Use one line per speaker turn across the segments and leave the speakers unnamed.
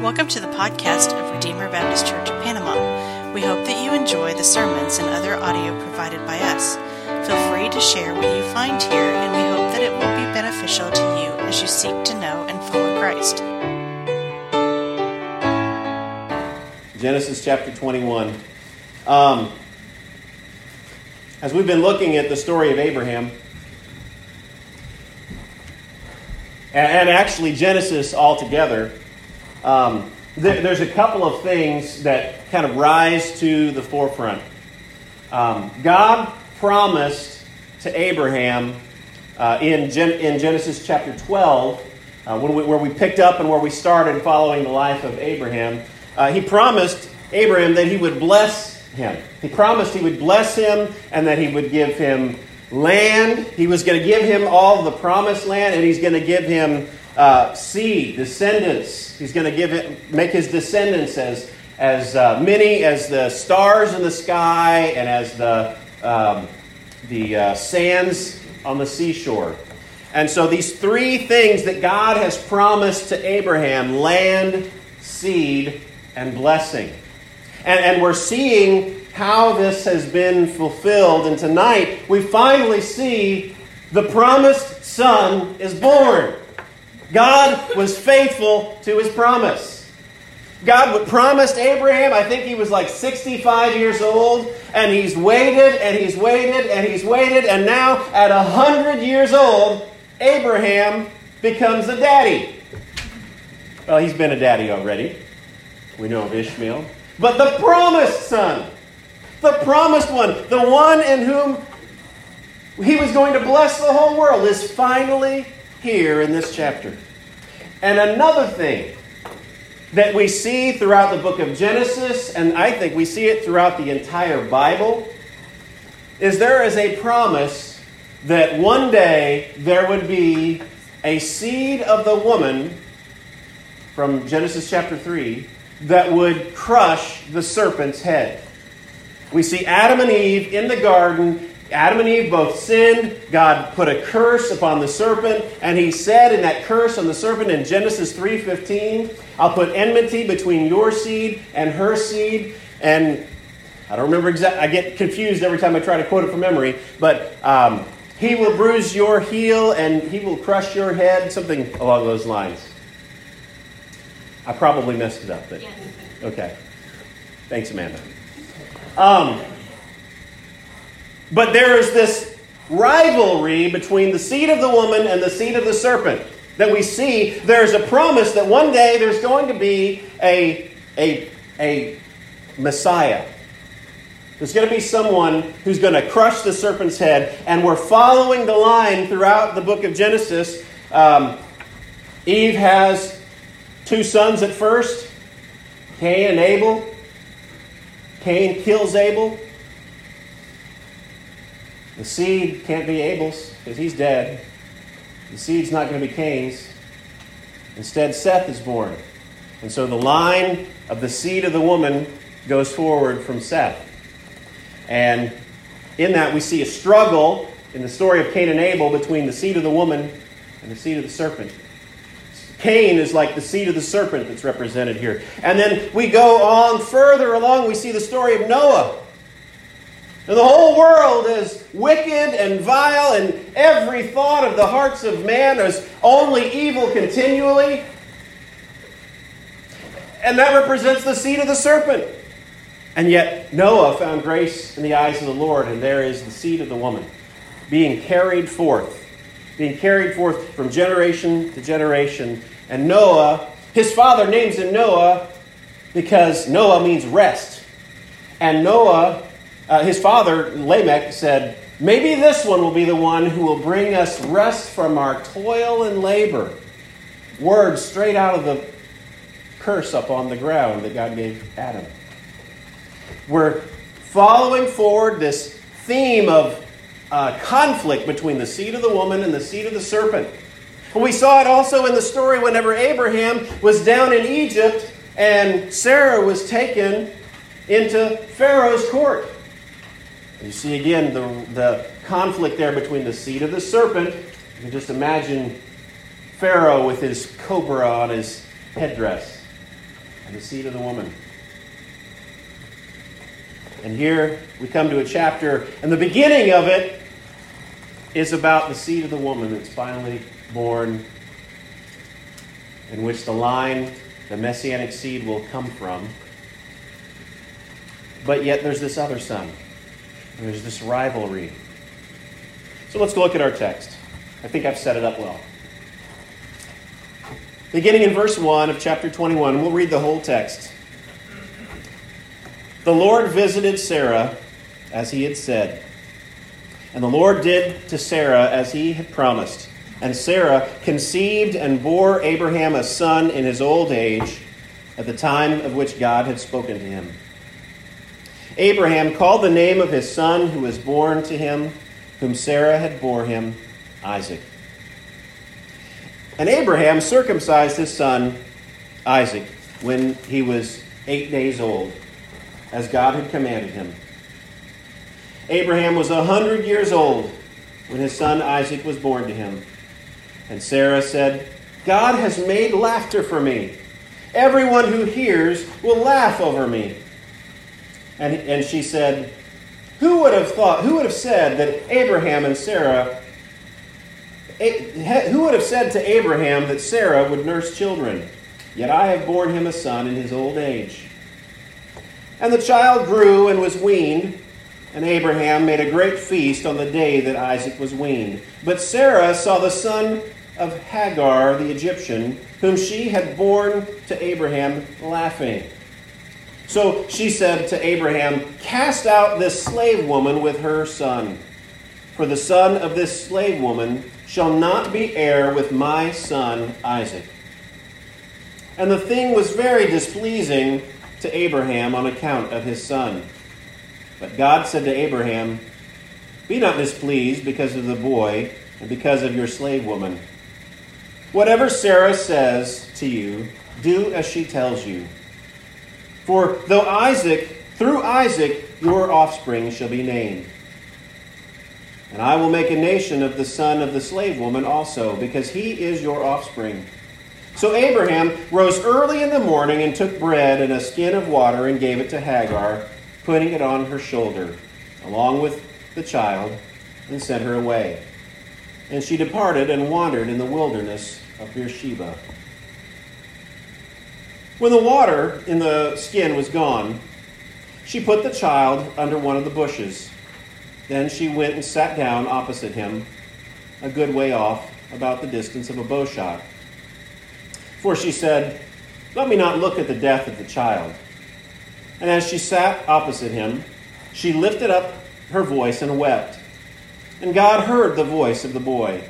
Welcome to the podcast of Redeemer Baptist Church of Panama. We hope that you enjoy the sermons and other audio provided by us. Feel free to share what you find here, and we hope that it will be beneficial to you as you seek to know and follow Christ.
Genesis chapter 21. Um, as we've been looking at the story of Abraham, and, and actually Genesis altogether, um, there, there's a couple of things that kind of rise to the forefront. Um, God promised to Abraham uh, in, Gen- in Genesis chapter 12, uh, we, where we picked up and where we started following the life of Abraham, uh, he promised Abraham that he would bless him. He promised he would bless him and that he would give him land. He was going to give him all the promised land, and he's going to give him uh, seed, descendants. He's going to give it, make his descendants as as uh, many as the stars in the sky and as the um, the uh, sands on the seashore. And so these three things that God has promised to Abraham: land, seed, and blessing. And, and we're seeing how this has been fulfilled. And tonight we finally see the promised son is born. God was faithful to his promise. God promised Abraham, I think he was like 65 years old, and he's waited and he's waited and he's waited, and now at 100 years old, Abraham becomes a daddy. Well, he's been a daddy already. We know of Ishmael. But the promised son, the promised one, the one in whom he was going to bless the whole world, is finally here in this chapter. And another thing that we see throughout the book of Genesis, and I think we see it throughout the entire Bible, is there is a promise that one day there would be a seed of the woman from Genesis chapter 3 that would crush the serpent's head. We see Adam and Eve in the garden. Adam and Eve both sinned. God put a curse upon the serpent, and he said in that curse on the serpent in Genesis 3:15, "I'll put enmity between your seed and her seed." And I don't remember exactly. I get confused every time I try to quote it from memory, but um, he will bruise your heel and he will crush your head, something along those lines. I probably messed it up, but okay. Thanks, Amanda. Um, but there is this rivalry between the seed of the woman and the seed of the serpent that we see. There's a promise that one day there's going to be a, a, a Messiah. There's going to be someone who's going to crush the serpent's head, and we're following the line throughout the book of Genesis. Um, Eve has two sons at first Cain and Abel. Cain kills Abel. The seed can't be Abel's because he's dead. The seed's not going to be Cain's. Instead, Seth is born. And so the line of the seed of the woman goes forward from Seth. And in that, we see a struggle in the story of Cain and Abel between the seed of the woman and the seed of the serpent. Cain is like the seed of the serpent that's represented here. And then we go on further along, we see the story of Noah. And the whole world is wicked and vile, and every thought of the hearts of man is only evil continually. And that represents the seed of the serpent. And yet, Noah found grace in the eyes of the Lord, and there is the seed of the woman being carried forth, being carried forth from generation to generation. And Noah, his father names him Noah because Noah means rest. And Noah, uh, his father, Lamech, said, Maybe this one will be the one who will bring us rest from our toil and labor. Words straight out of the curse up on the ground that God gave Adam. We're following forward this theme of uh, conflict between the seed of the woman and the seed of the serpent. We saw it also in the story whenever Abraham was down in Egypt and Sarah was taken into Pharaoh's court. You see again the, the conflict there between the seed of the serpent. You can just imagine Pharaoh with his cobra on his headdress. and the seed of the woman. And here we come to a chapter, and the beginning of it is about the seed of the woman that's finally born, in which the line, the messianic seed, will come from. But yet there's this other son. There's this rivalry. So let's look at our text. I think I've set it up well. Beginning in verse 1 of chapter 21, we'll read the whole text. The Lord visited Sarah as he had said. And the Lord did to Sarah as he had promised. And Sarah conceived and bore Abraham a son in his old age, at the time of which God had spoken to him. Abraham called the name of his son who was born to him, whom Sarah had bore him, Isaac. And Abraham circumcised his son, Isaac, when he was eight days old, as God had commanded him. Abraham was a hundred years old when his son Isaac was born to him. And Sarah said, God has made laughter for me. Everyone who hears will laugh over me. And, and she said, Who would have thought, who would have said that Abraham and Sarah, who would have said to Abraham that Sarah would nurse children? Yet I have borne him a son in his old age. And the child grew and was weaned, and Abraham made a great feast on the day that Isaac was weaned. But Sarah saw the son of Hagar the Egyptian, whom she had borne to Abraham, laughing. So she said to Abraham, Cast out this slave woman with her son. For the son of this slave woman shall not be heir with my son Isaac. And the thing was very displeasing to Abraham on account of his son. But God said to Abraham, Be not displeased because of the boy and because of your slave woman. Whatever Sarah says to you, do as she tells you. For though Isaac, through Isaac, your offspring shall be named. And I will make a nation of the son of the slave woman also, because he is your offspring. So Abraham rose early in the morning and took bread and a skin of water and gave it to Hagar, putting it on her shoulder, along with the child, and sent her away. And she departed and wandered in the wilderness of Beersheba. When the water in the skin was gone, she put the child under one of the bushes. Then she went and sat down opposite him, a good way off, about the distance of a bow shot. For she said, Let me not look at the death of the child. And as she sat opposite him, she lifted up her voice and wept. And God heard the voice of the boy.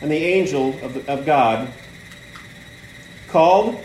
And the angel of, of God called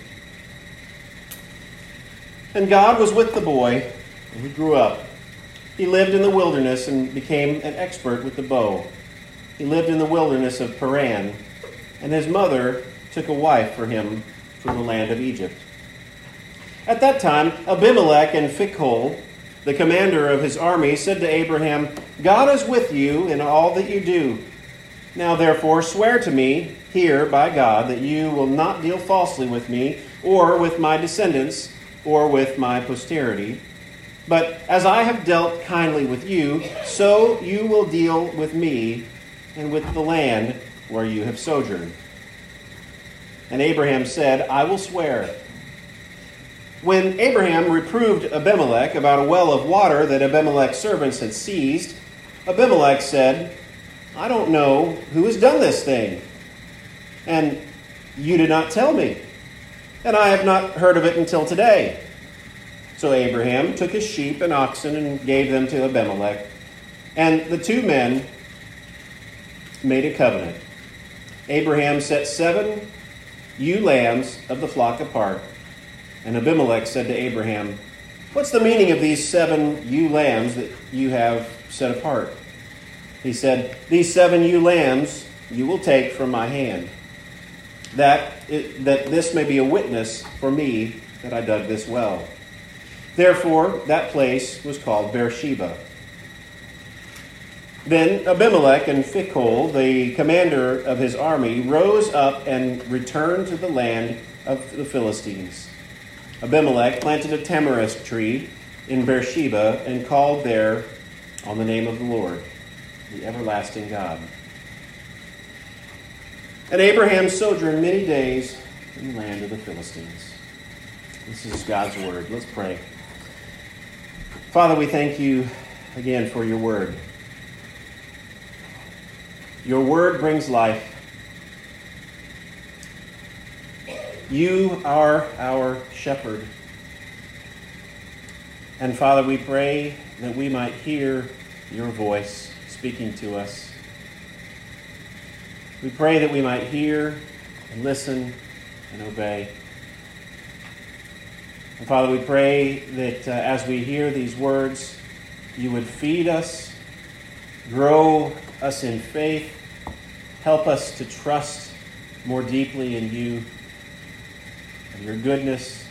And God was with the boy, and he grew up. He lived in the wilderness and became an expert with the bow. He lived in the wilderness of Paran, and his mother took a wife for him from the land of Egypt. At that time, Abimelech and Phicol, the commander of his army, said to Abraham, God is with you in all that you do. Now, therefore, swear to me here by God that you will not deal falsely with me or with my descendants or with my posterity. But as I have dealt kindly with you, so you will deal with me and with the land where you have sojourned. And Abraham said, I will swear. When Abraham reproved Abimelech about a well of water that Abimelech's servants had seized, Abimelech said, I don't know who has done this thing. And you did not tell me and I have not heard of it until today. So Abraham took his sheep and oxen and gave them to Abimelech. And the two men made a covenant. Abraham set seven ewe lambs of the flock apart. And Abimelech said to Abraham, What's the meaning of these seven ewe lambs that you have set apart? He said, These seven ewe lambs you will take from my hand, that, it, that this may be a witness for me that I dug this well. Therefore, that place was called Beersheba. Then Abimelech and Phicol, the commander of his army, rose up and returned to the land of the Philistines. Abimelech planted a tamarisk tree in Beersheba and called there on the name of the Lord, the everlasting God. And Abraham sojourned many days in the land of the Philistines. This is God's word. Let's pray. Father, we thank you again for your word. Your word brings life. You are our shepherd. And Father, we pray that we might hear your voice speaking to us. We pray that we might hear and listen and obey. And Father, we pray that uh, as we hear these words, you would feed us, grow us in faith, help us to trust more deeply in you and your goodness.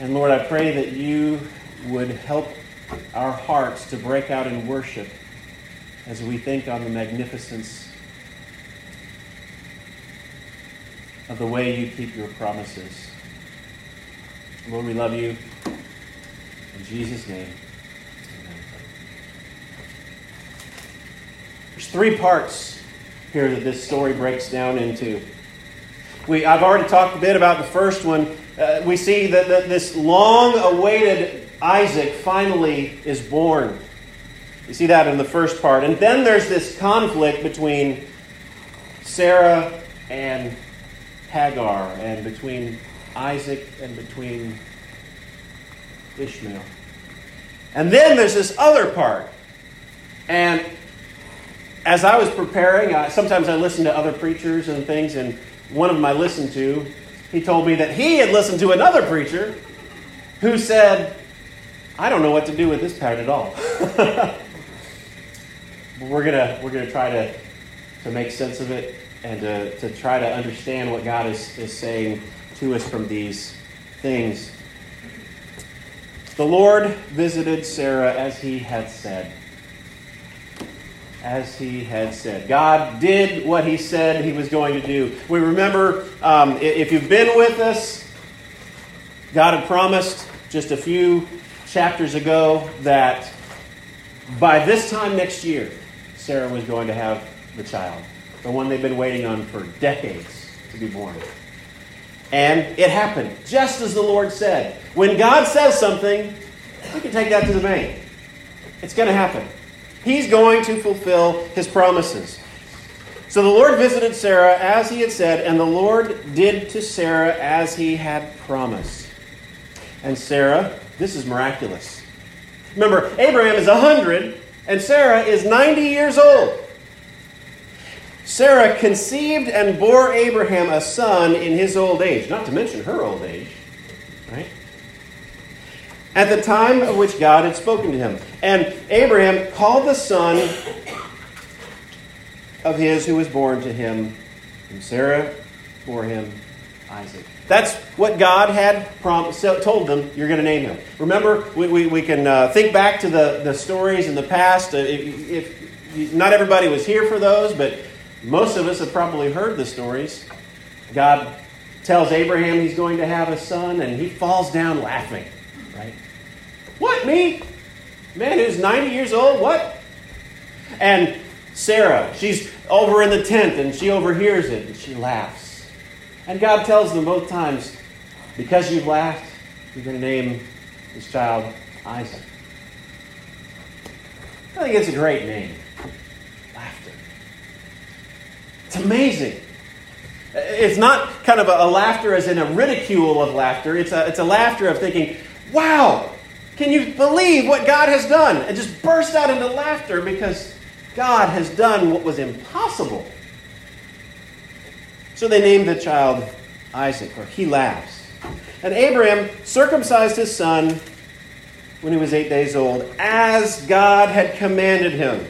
And Lord, I pray that you would help our hearts to break out in worship as we think on the magnificence of the way you keep your promises. Lord, we love you. In Jesus' name. There's three parts here that this story breaks down into. We, I've already talked a bit about the first one. Uh, we see that, that this long awaited Isaac finally is born. You see that in the first part. And then there's this conflict between Sarah and Hagar and between Isaac and between Ishmael. And then there's this other part. And as I was preparing, I, sometimes I listen to other preachers and things, and one of them I listened to, he told me that he had listened to another preacher who said, I don't know what to do with this part at all. we're gonna we're gonna try to to make sense of it and to, to try to understand what God is, is saying to us from these things. The Lord visited Sarah as he had said. As he had said. God did what he said he was going to do. We remember, um, if you've been with us, God had promised just a few chapters ago that by this time next year, Sarah was going to have the child, the one they've been waiting on for decades to be born. And it happened, just as the Lord said. When God says something, we can take that to the bank. It's going to happen. He's going to fulfill his promises. So the Lord visited Sarah as he had said, and the Lord did to Sarah as he had promised. And Sarah, this is miraculous. Remember, Abraham is 100, and Sarah is 90 years old. Sarah conceived and bore Abraham a son in his old age, not to mention her old age, right? At the time of which God had spoken to him. And Abraham called the son of his who was born to him, and Sarah bore him Isaac. That's what God had promised, told them you're going to name him. Remember, we, we, we can uh, think back to the, the stories in the past. Uh, if, if, not everybody was here for those, but most of us have probably heard the stories. God tells Abraham he's going to have a son, and he falls down laughing, right? What, me? Man who's 90 years old? What? And Sarah, she's over in the tent, and she overhears it, and she laughs. And God tells them both times, because you've laughed, you're going to name this child Isaac. I think it's a great name. It's amazing. It's not kind of a, a, laughter as in a ridicule of laughter. It's a, it's a laughter of thinking, wow, can you believe what God has done? And just burst out into laughter because God has done what was impossible. So they named the child Isaac, or he laughs. And Abraham circumcised his son when he was eight days old, as God had commanded him.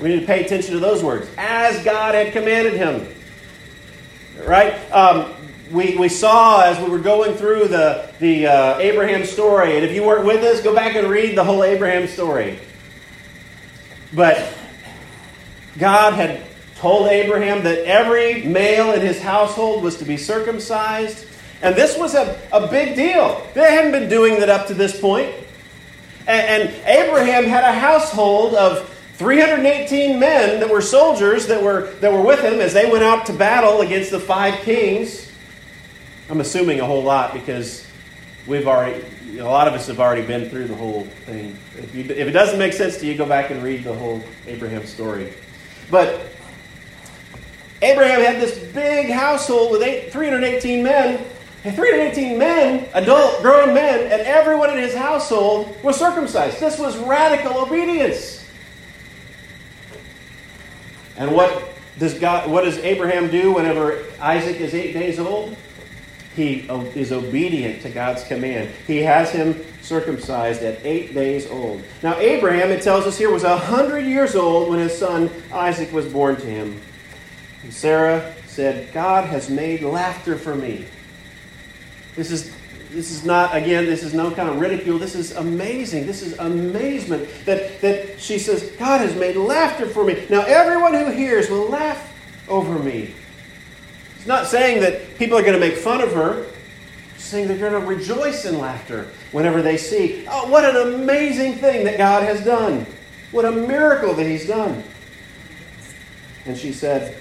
We need to pay attention to those words. As God had commanded him. Right? Um, we, we saw as we were going through the, the uh, Abraham story, and if you weren't with us, go back and read the whole Abraham story. But God had told Abraham that every male in his household was to be circumcised. And this was a, a big deal. They hadn't been doing that up to this point. And, and Abraham had a household of 318 men that were soldiers that were, that were with him as they went out to battle against the five kings. I'm assuming a whole lot because we've already, a lot of us have already been through the whole thing. If, you, if it doesn't make sense to you, go back and read the whole Abraham story. But Abraham had this big household with eight, 318 men. And 318 men, adult, grown men, and everyone in his household was circumcised. This was radical obedience. And what does God? What does Abraham do whenever Isaac is eight days old? He is obedient to God's command. He has him circumcised at eight days old. Now, Abraham, it tells us here, was a hundred years old when his son Isaac was born to him. And Sarah said, God has made laughter for me. This is this is not again this is no kind of ridicule. This is amazing. This is amazement that, that she says god has made laughter for me. Now everyone who hears will laugh over me. It's not saying that people are going to make fun of her. It's saying they're going to rejoice in laughter whenever they see oh what an amazing thing that god has done. What a miracle that he's done. And she said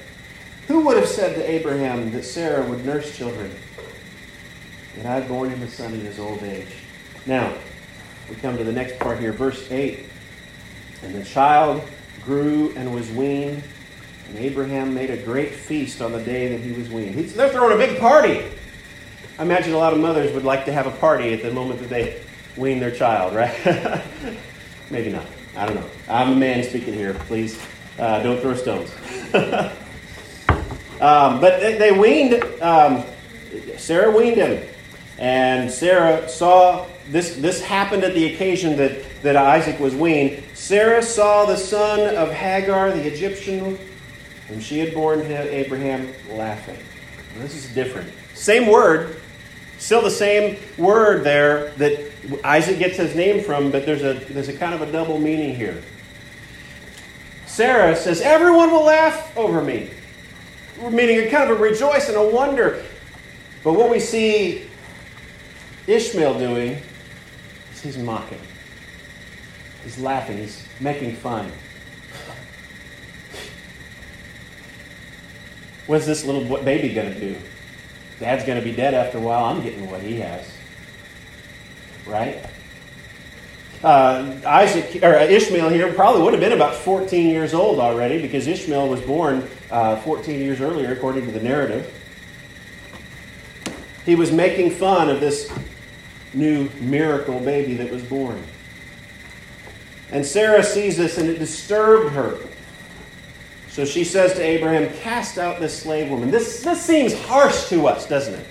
who would have said to abraham that sarah would nurse children and I've borne him a son in his old age. Now, we come to the next part here, verse 8. And the child grew and was weaned, and Abraham made a great feast on the day that he was weaned. He's, they're throwing a big party. I imagine a lot of mothers would like to have a party at the moment that they wean their child, right? Maybe not. I don't know. I'm a man speaking here. Please uh, don't throw stones. um, but they, they weaned, um, Sarah weaned him. And Sarah saw this, this happened at the occasion that, that Isaac was weaned. Sarah saw the son of Hagar, the Egyptian, whom she had borne to Abraham, laughing. this is different. Same word, still the same word there that Isaac gets his name from, but there's a, there's a kind of a double meaning here. Sarah says, Everyone will laugh over me. Meaning a kind of a rejoice and a wonder. But what we see Ishmael doing is he's mocking. He's laughing. He's making fun. What's this little baby going to do? Dad's going to be dead after a while. I'm getting what he has. Right? Uh, Isaac or Ishmael here probably would have been about 14 years old already because Ishmael was born uh, 14 years earlier, according to the narrative. He was making fun of this new miracle baby that was born. And Sarah sees this and it disturbed her. So she says to Abraham, Cast out this slave woman. This, this seems harsh to us, doesn't it?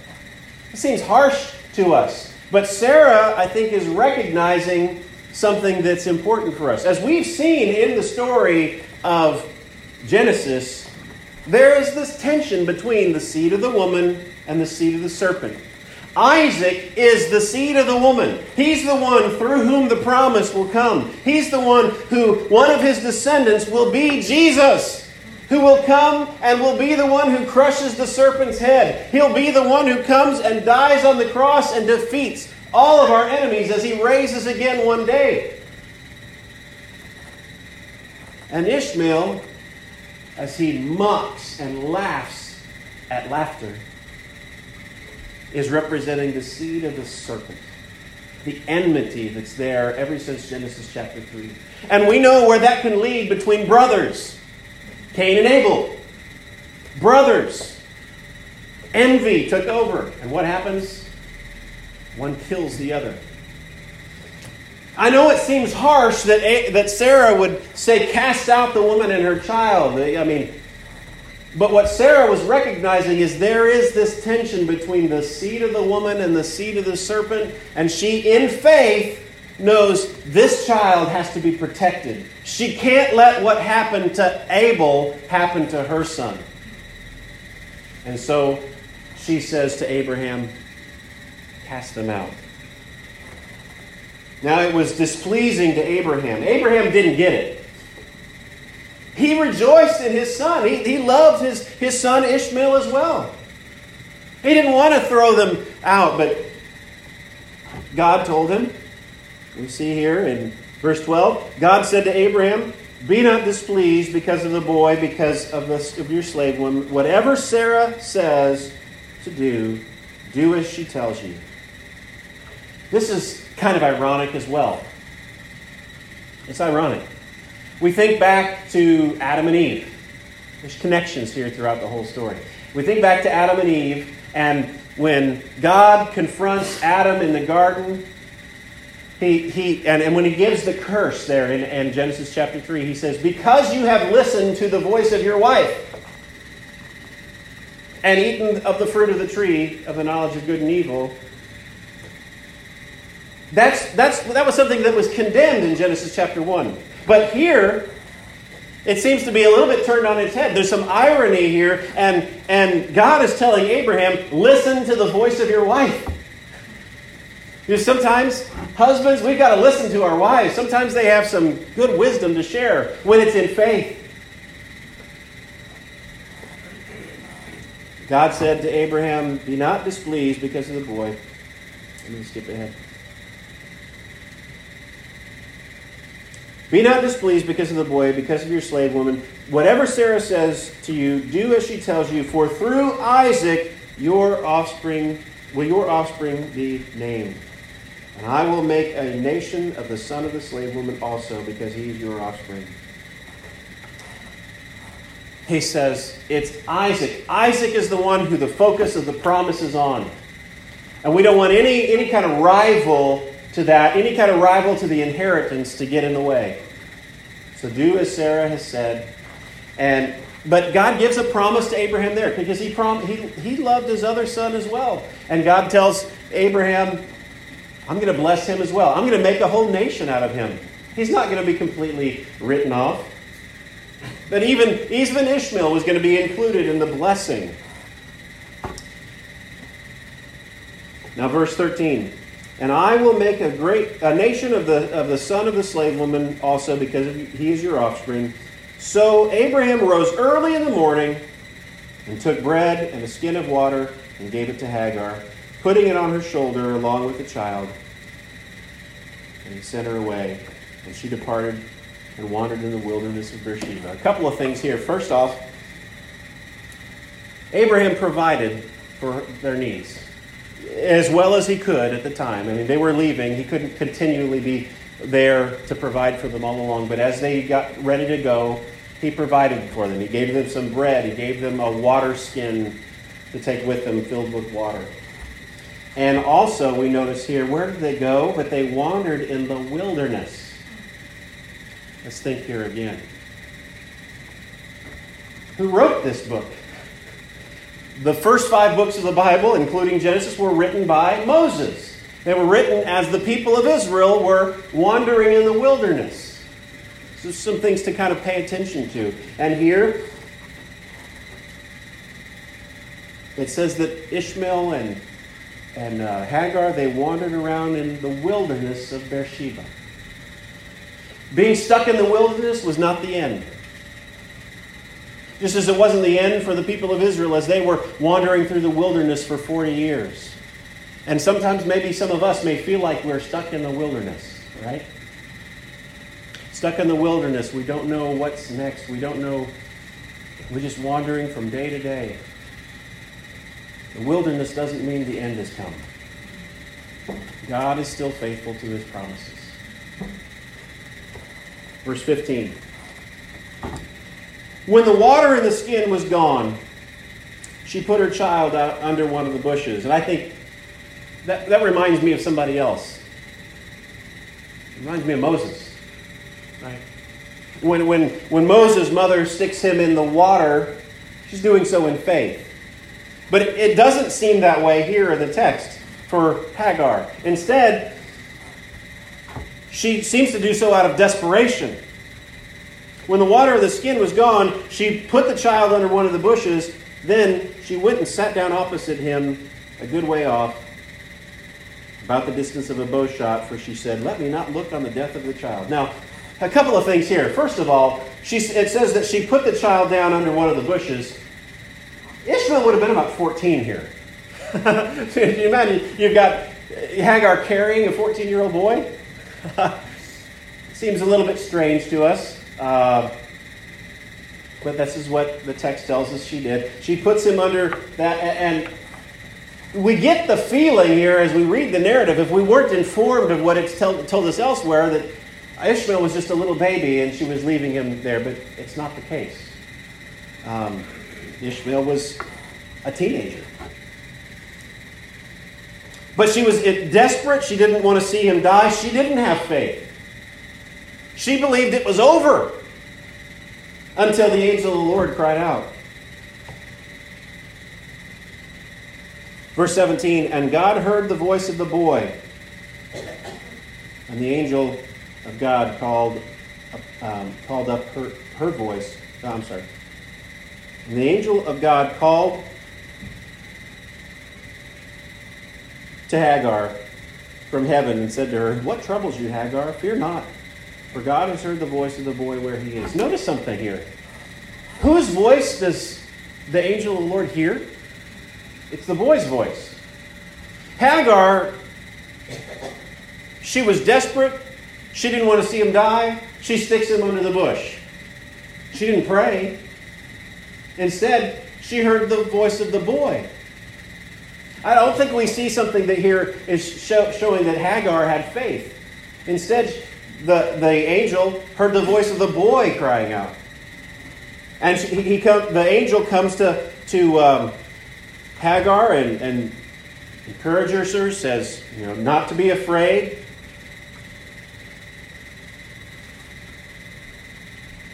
It seems harsh to us. But Sarah, I think, is recognizing something that's important for us. As we've seen in the story of Genesis, there is this tension between the seed of the woman and the seed of the serpent. Isaac is the seed of the woman. He's the one through whom the promise will come. He's the one who, one of his descendants, will be Jesus, who will come and will be the one who crushes the serpent's head. He'll be the one who comes and dies on the cross and defeats all of our enemies as he raises again one day. And Ishmael, as he mocks and laughs at laughter, is representing the seed of the serpent, the enmity that's there ever since Genesis chapter 3. And we know where that can lead between brothers Cain and Abel. Brothers. Envy took over. And what happens? One kills the other. I know it seems harsh that, that Sarah would say, Cast out the woman and her child. I mean, But what Sarah was recognizing is there is this tension between the seed of the woman and the seed of the serpent, and she, in faith, knows this child has to be protected. She can't let what happened to Abel happen to her son. And so she says to Abraham, Cast them out. Now it was displeasing to Abraham. Abraham didn't get it. He rejoiced in his son. He, he loved his, his son Ishmael as well. He didn't want to throw them out, but God told him. We see here in verse 12 God said to Abraham, Be not displeased because of the boy, because of, the, of your slave woman. Whatever Sarah says to do, do as she tells you. This is kind of ironic as well. It's ironic. We think back to Adam and Eve. There's connections here throughout the whole story. We think back to Adam and Eve, and when God confronts Adam in the garden, he, he, and, and when he gives the curse there in, in Genesis chapter 3, he says, Because you have listened to the voice of your wife and eaten of the fruit of the tree of the knowledge of good and evil, that's, that's, that was something that was condemned in Genesis chapter 1. But here, it seems to be a little bit turned on its head. There's some irony here, and, and God is telling Abraham, listen to the voice of your wife. Because sometimes, husbands, we've got to listen to our wives. Sometimes they have some good wisdom to share when it's in faith. God said to Abraham, Be not displeased because of the boy. Let me skip ahead. Be not displeased because of the boy, because of your slave woman. Whatever Sarah says to you, do as she tells you, for through Isaac your offspring will your offspring be named. And I will make a nation of the son of the slave woman also, because he is your offspring. He says, it's Isaac. Isaac is the one who the focus of the promise is on. And we don't want any, any kind of rival to that, any kind of rival to the inheritance to get in the way. So do as Sarah has said. And but God gives a promise to Abraham there because he prom- he, he loved his other son as well. And God tells Abraham, I'm going to bless him as well. I'm going to make a whole nation out of him. He's not going to be completely written off. But even, even Ishmael was going to be included in the blessing. Now, verse 13 and I will make a great a nation of the of the son of the slave woman also, because he is your offspring. So Abraham rose early in the morning and took bread and a skin of water and gave it to Hagar, putting it on her shoulder along with the child. And he sent her away, and she departed and wandered in the wilderness of Beersheba. A couple of things here. First off, Abraham provided for their needs as well as he could at the time. I mean, they were leaving. He couldn't continually be there to provide for them all along. But as they got ready to go, he provided for them. He gave them some bread. He gave them a water skin to take with them filled with water. And also, we notice here, where did they go? But they wandered in the wilderness. Let's think here again. Who wrote this book? The first five books of the Bible, including Genesis, were written by Moses. They were written as the people of Israel were wandering in the wilderness. So, some things to kind of pay attention to. And here, it says that Ishmael and, and uh, Hagar, they wandered around in the wilderness of Beersheba. Being stuck in the wilderness was not the end. Just as it wasn't the end for the people of Israel as they were wandering through the wilderness for 40 years. And sometimes maybe some of us may feel like we're stuck in the wilderness, right? Stuck in the wilderness. We don't know what's next. We don't know. We're just wandering from day to day. The wilderness doesn't mean the end has come. God is still faithful to his promises. Verse 15. When the water in the skin was gone, she put her child out under one of the bushes. And I think that, that reminds me of somebody else. It reminds me of Moses. Right? When, when, when Moses' mother sticks him in the water, She's doing so in faith. But it doesn't seem that way here in the text for Hagar. Instead, she seems to do so out of desperation. When the water of the skin was gone, she put the child under one of the bushes. Then she went and sat down opposite him, a good way off, about the distance of a bow shot, for she said, Let me not look on the death of the child. Now, a couple of things here. First of all, she, it says that she put the child down under one of the bushes. Ishmael would have been about 14 here. so you imagine you've got uh, Hagar carrying a 14 year old boy? Seems a little bit strange to us. Uh, but this is what the text tells us she did. She puts him under that, and we get the feeling here as we read the narrative, if we weren't informed of what it's told, told us elsewhere, that Ishmael was just a little baby and she was leaving him there, but it's not the case. Um, Ishmael was a teenager. But she was desperate. She didn't want to see him die. She didn't have faith. She believed it was over until the angel of the Lord cried out. Verse 17 And God heard the voice of the boy, and the angel of God called, um, called up her, her voice. Oh, I'm sorry. And the angel of God called to Hagar from heaven and said to her, What troubles you, Hagar? Fear not, for God has heard the voice of the boy where he is. Notice something here. Whose voice does the angel of the Lord hear? It's the boy's voice. Hagar, she was desperate. She didn't want to see him die. She sticks him under the bush. She didn't pray. Instead, she heard the voice of the boy. I don't think we see something that here is show, showing that Hagar had faith. Instead, the, the angel heard the voice of the boy crying out. And he, he come, the angel comes to, to um, Hagar and, and encourages her, says, you know, not to be afraid.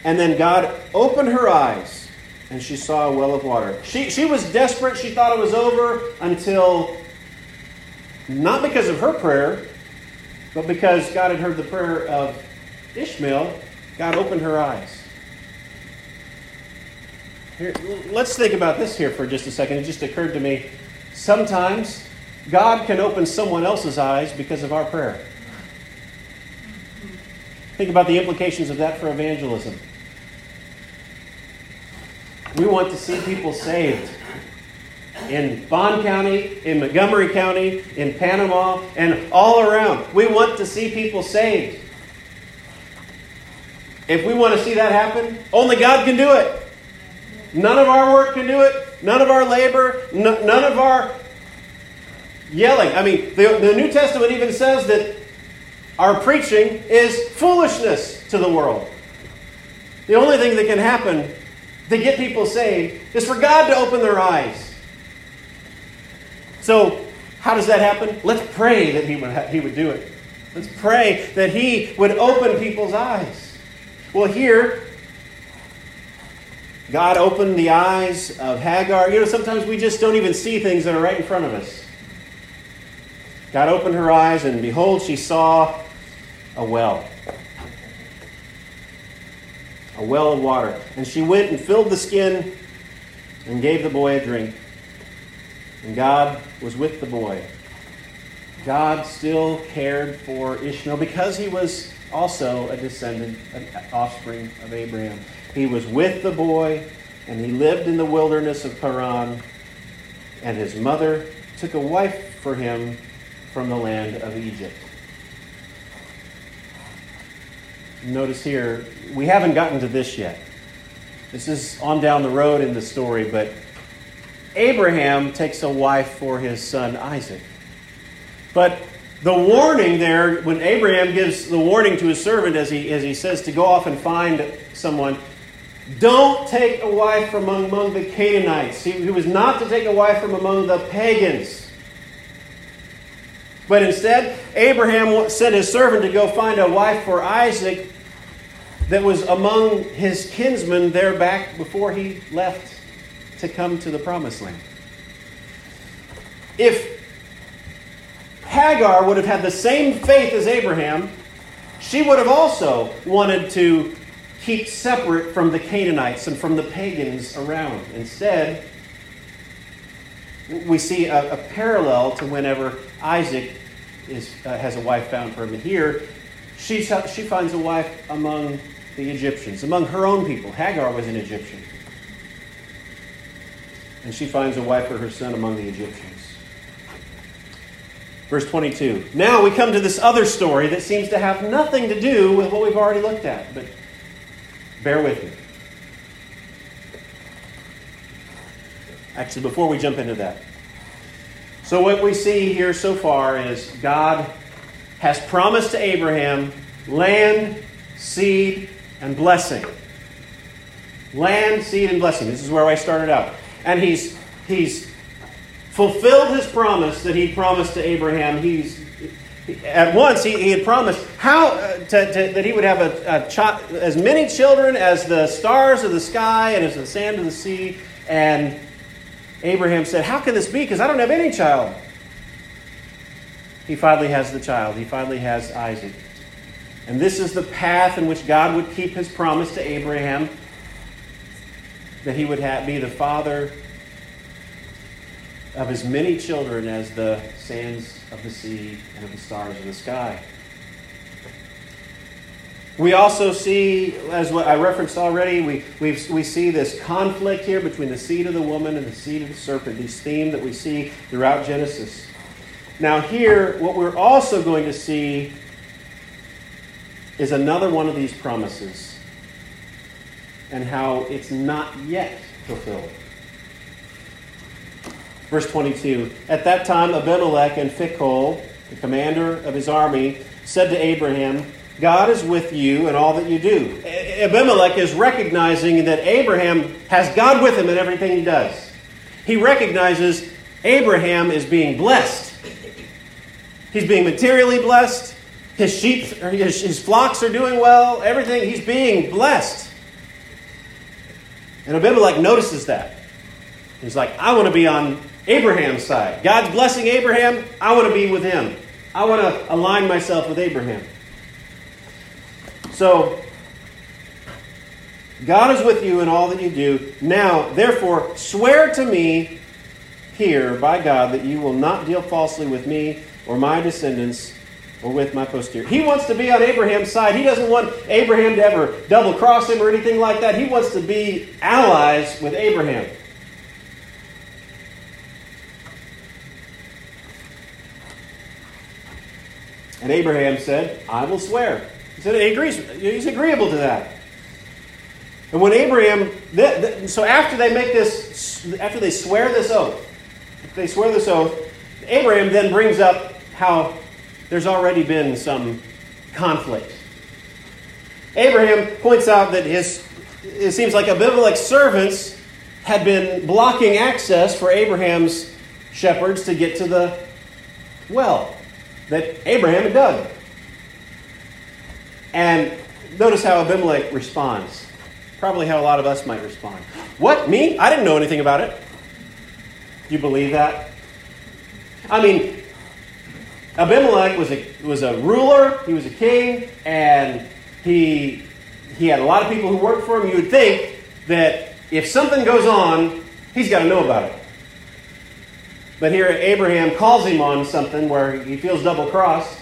And then God opened her eyes and she saw a well of water. She, she was desperate. She thought it was over until, not because of her prayer, but because God had heard the prayer of Ishmael, God opened her eyes. Here, let's think about this here for just a second. It just occurred to me. Sometimes God can open someone else's eyes because of our prayer. Think about the implications of that for evangelism. We want to see people saved in Bond County, in Montgomery County, in Panama, and all around. We want to see people saved. If we want to see that happen, only God can do it. None of our work can do it. None of our labor. none of our yelling. I mean, the, the New Testament even says that our preaching is foolishness to the world. The only thing that can happen to get people saved is for God to open their eyes. So, how does that happen? Let's pray that He would, he would do it. Let's pray that He would open people's eyes. Well, here, God opened the eyes of Hagar. You know, sometimes we just don't even see things that are right in front of us. God opened her eyes, and behold, she saw a well a well of water. And she went and filled the skin and gave the boy a drink. And God was with the boy. God still cared for Ishmael because he was also a descendant, an offspring of Abraham. He was with the boy, and he lived in the wilderness of Paran. And his mother took a wife for him from the land of Egypt. Notice here, we haven't gotten to this yet. This is on down the road in the story, but Abraham takes a wife for his son Isaac. But the warning there, when Abraham gives the warning to his servant as he, as he says to go off and find someone, don't take a wife from among the Canaanites. He, he was not to take a wife from among the pagans. But instead, Abraham sent his servant to go find a wife for Isaac that was among his kinsmen there back before he left to come to the promised land. If Hagar would have had the same faith as Abraham, she would have also wanted to keep separate from the Canaanites and from the pagans around. Instead, we see a, a parallel to whenever Isaac is, uh, has a wife found for him. Here, she, she finds a wife among the Egyptians, among her own people. Hagar was an Egyptian. And she finds a wife for her son among the Egyptians. Verse 22. Now we come to this other story that seems to have nothing to do with what we've already looked at, but bear with me. Actually, before we jump into that. So, what we see here so far is God has promised to Abraham land, seed, and blessing. Land, seed, and blessing. This is where I started out. And he's, he's fulfilled his promise that he promised to Abraham. He's at once he, he had promised how uh, to, to, that he would have a, a as many children as the stars of the sky and as the sand of the sea. And Abraham said, "How can this be? Because I don't have any child." He finally has the child. He finally has Isaac. And this is the path in which God would keep his promise to Abraham that he would have, be the father of as many children as the sands of the sea and of the stars of the sky. We also see, as I referenced already, we, we we see this conflict here between the seed of the woman and the seed of the serpent, this theme that we see throughout Genesis. Now, here, what we're also going to see is another one of these promises and how it's not yet fulfilled. Verse 22 At that time, Abimelech and Phicol, the commander of his army, said to Abraham, God is with you in all that you do. Abimelech is recognizing that Abraham has God with him in everything he does. He recognizes Abraham is being blessed. He's being materially blessed. His sheep, his, his flocks are doing well. Everything, he's being blessed. And Abimelech notices that. He's like, I want to be on Abraham's side. God's blessing Abraham. I want to be with him. I want to align myself with Abraham. So, God is with you in all that you do. Now, therefore, swear to me here by God that you will not deal falsely with me or my descendants or with my posterior. He wants to be on Abraham's side. He doesn't want Abraham to ever double cross him or anything like that. He wants to be allies with Abraham. And Abraham said, I will swear. He said he agrees. He's agreeable to that. And when Abraham, so after they make this, after they swear this oath, they swear this oath, Abraham then brings up how there's already been some conflict. Abraham points out that his, it seems like Abimelech's servants had been blocking access for Abraham's shepherds to get to the well that Abraham had dug. And notice how Abimelech responds. Probably how a lot of us might respond. What? Me? I didn't know anything about it. Do you believe that? I mean, Abimelech was a, was a ruler, he was a king, and he, he had a lot of people who worked for him. You would think that if something goes on, he's got to know about it. But here Abraham calls him on something where he feels double crossed,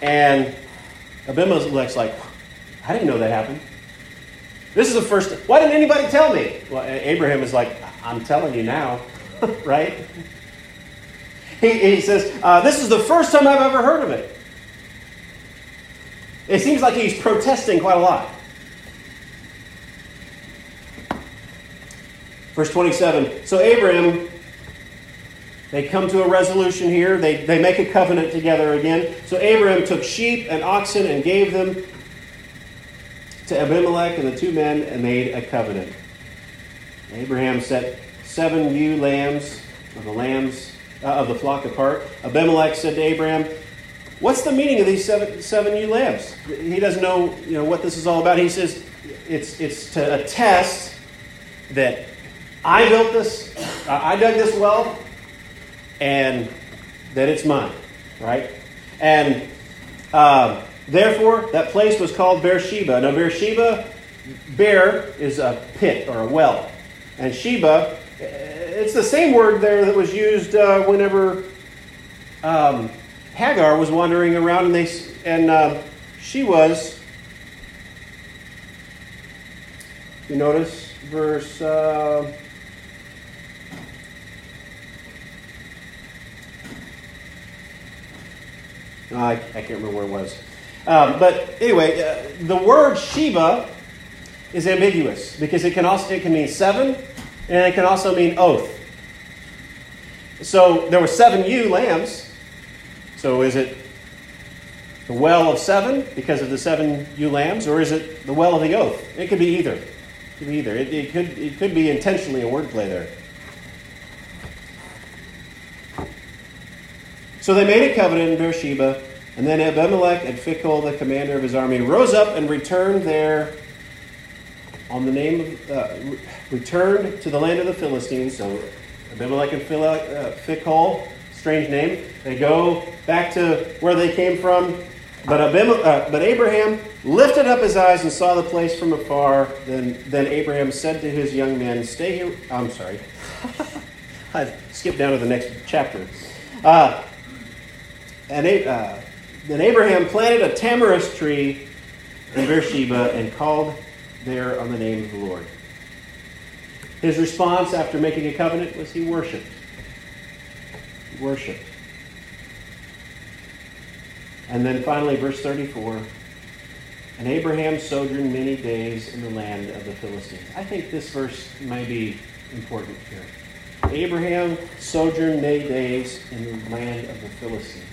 and Abimelech's like, I didn't know that happened. This is the first. Why didn't anybody tell me? Well, Abraham is like, I'm telling you now, right? He, he says, uh, This is the first time I've ever heard of it. It seems like he's protesting quite a lot. Verse 27 So Abraham they come to a resolution here. They, they make a covenant together again. So Abraham took sheep and oxen and gave them to Abimelech and the two men and made a covenant. Abraham set seven ewe lambs of the lambs uh, of the flock apart. Abimelech said to Abraham, "What's the meaning of these seven seven ewe lambs?" He doesn't know, you know what this is all about. He says it's it's to attest that I built this, I dug this well, and that it's mine, right? And uh, therefore, that place was called Beersheba. Now, Beersheba, Beer is a pit or a well, and Sheba, it's the same word there that was used uh, whenever um, Hagar was wandering around, and they and uh, she was. You notice verse. Uh, I, I, can't remember where it was. Um, but anyway, uh, the word Sheba is ambiguous because it can also it can mean seven, and it can also mean oath. So there were seven ewe lambs. So is it the well of seven because of the seven ewe lambs, or is it the well of the oath? It could be either. It could be either. It, it could it could be intentionally a wordplay there. So they made a covenant in Beersheba, and then Abimelech and Phicol, the commander of his army, rose up and returned there on the name of, uh, returned to the land of the Philistines. So Abimelech and Phicol, uh, strange name. They go back to where they came from. But, Abimelech, uh, but Abraham lifted up his eyes and saw the place from afar. Then, then Abraham said to his young men, Stay here. I'm sorry. I skipped down to the next chapter. Uh, and uh, then Abraham planted a tamarisk tree in Beersheba and called there on the name of the Lord. His response after making a covenant was he worshiped. He worshiped. And then finally, verse 34 And Abraham sojourned many days in the land of the Philistines. I think this verse may be important here. Abraham sojourned many days in the land of the Philistines.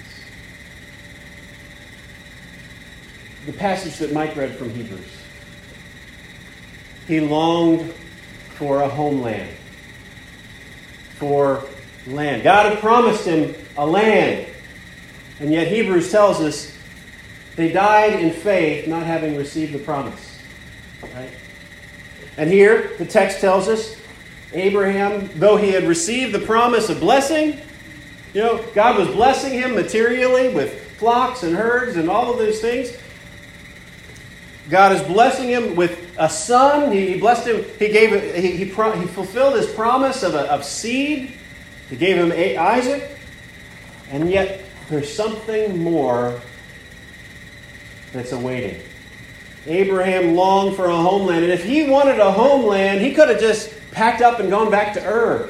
the passage that Mike read from Hebrews. He longed for a homeland, for land. God had promised him a land, and yet Hebrews tells us they died in faith, not having received the promise. Right? And here, the text tells us Abraham, though he had received the promise of blessing, you know, God was blessing him materially with flocks and herds and all of those things. God is blessing him with a son. He, blessed him. He gave. He, he, pro, he fulfilled his promise of, a, of seed. He gave him Isaac, and yet there's something more that's awaiting. Abraham longed for a homeland, and if he wanted a homeland, he could have just packed up and gone back to Ur,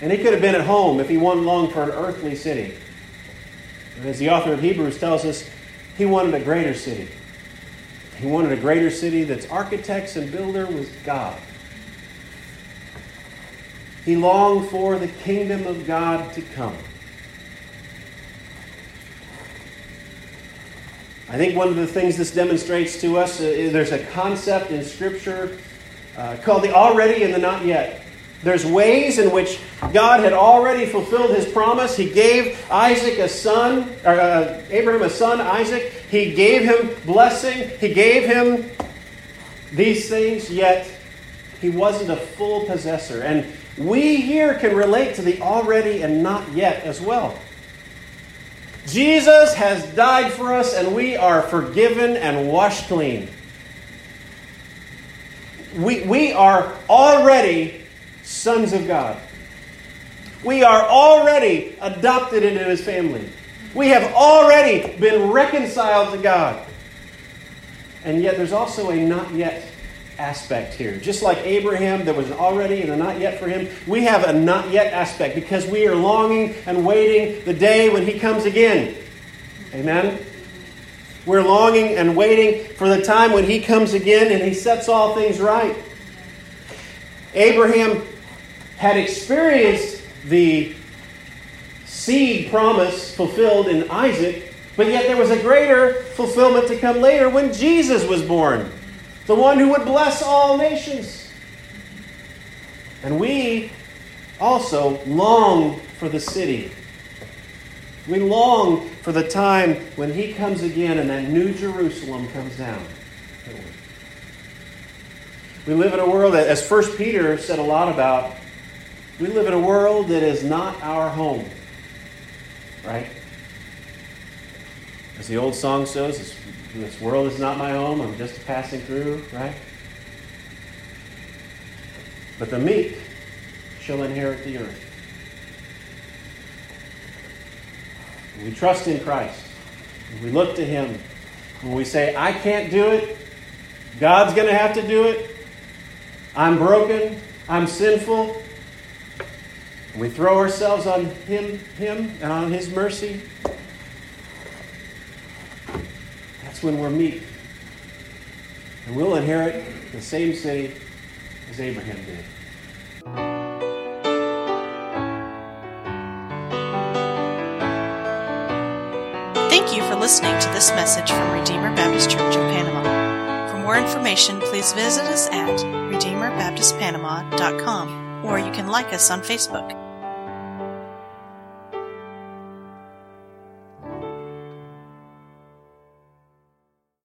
and he could have been at home if he wanted long for an earthly city. But as the author of Hebrews tells us, he wanted a greater city. He wanted a greater city that's architects and builder was God. He longed for the kingdom of God to come. I think one of the things this demonstrates to us uh, is there's a concept in Scripture uh, called the already and the not yet. There's ways in which God had already fulfilled his promise. He gave Isaac a son, or uh, Abraham a son, Isaac. He gave him blessing. He gave him these things, yet he wasn't a full possessor. And we here can relate to the already and not yet as well. Jesus has died for us, and we are forgiven and washed clean. We, we are already sons of God. We are already adopted into his family. We have already been reconciled to God. And yet there's also a not yet aspect here. Just like Abraham, there was an already and a not yet for him. We have a not yet aspect because we are longing and waiting the day when he comes again. Amen? We're longing and waiting for the time when he comes again and he sets all things right. Abraham had experienced the seed promise fulfilled in Isaac, but yet there was a greater fulfillment to come later when Jesus was born, the one who would bless all nations. And we also long for the city. We long for the time when he comes again and that new Jerusalem comes down. We live in a world that, as First Peter said a lot about, We live in a world that is not our home, right? As the old song says, this, world is not my home, I'm just passing through, right? But the meek shall inherit the earth. We trust in Christ, we look to Him, when we say, I can't do it, God's going to have to do it, I'm broken, I'm sinful, we throw ourselves on Him, Him and on His mercy, that's when we're meek. And we'll inherit the same city as Abraham did.
Thank you for listening to this message from Redeemer Baptist Church of Panama. For more information, please visit us at RedeemerBaptistPanama.com or you can like us on Facebook.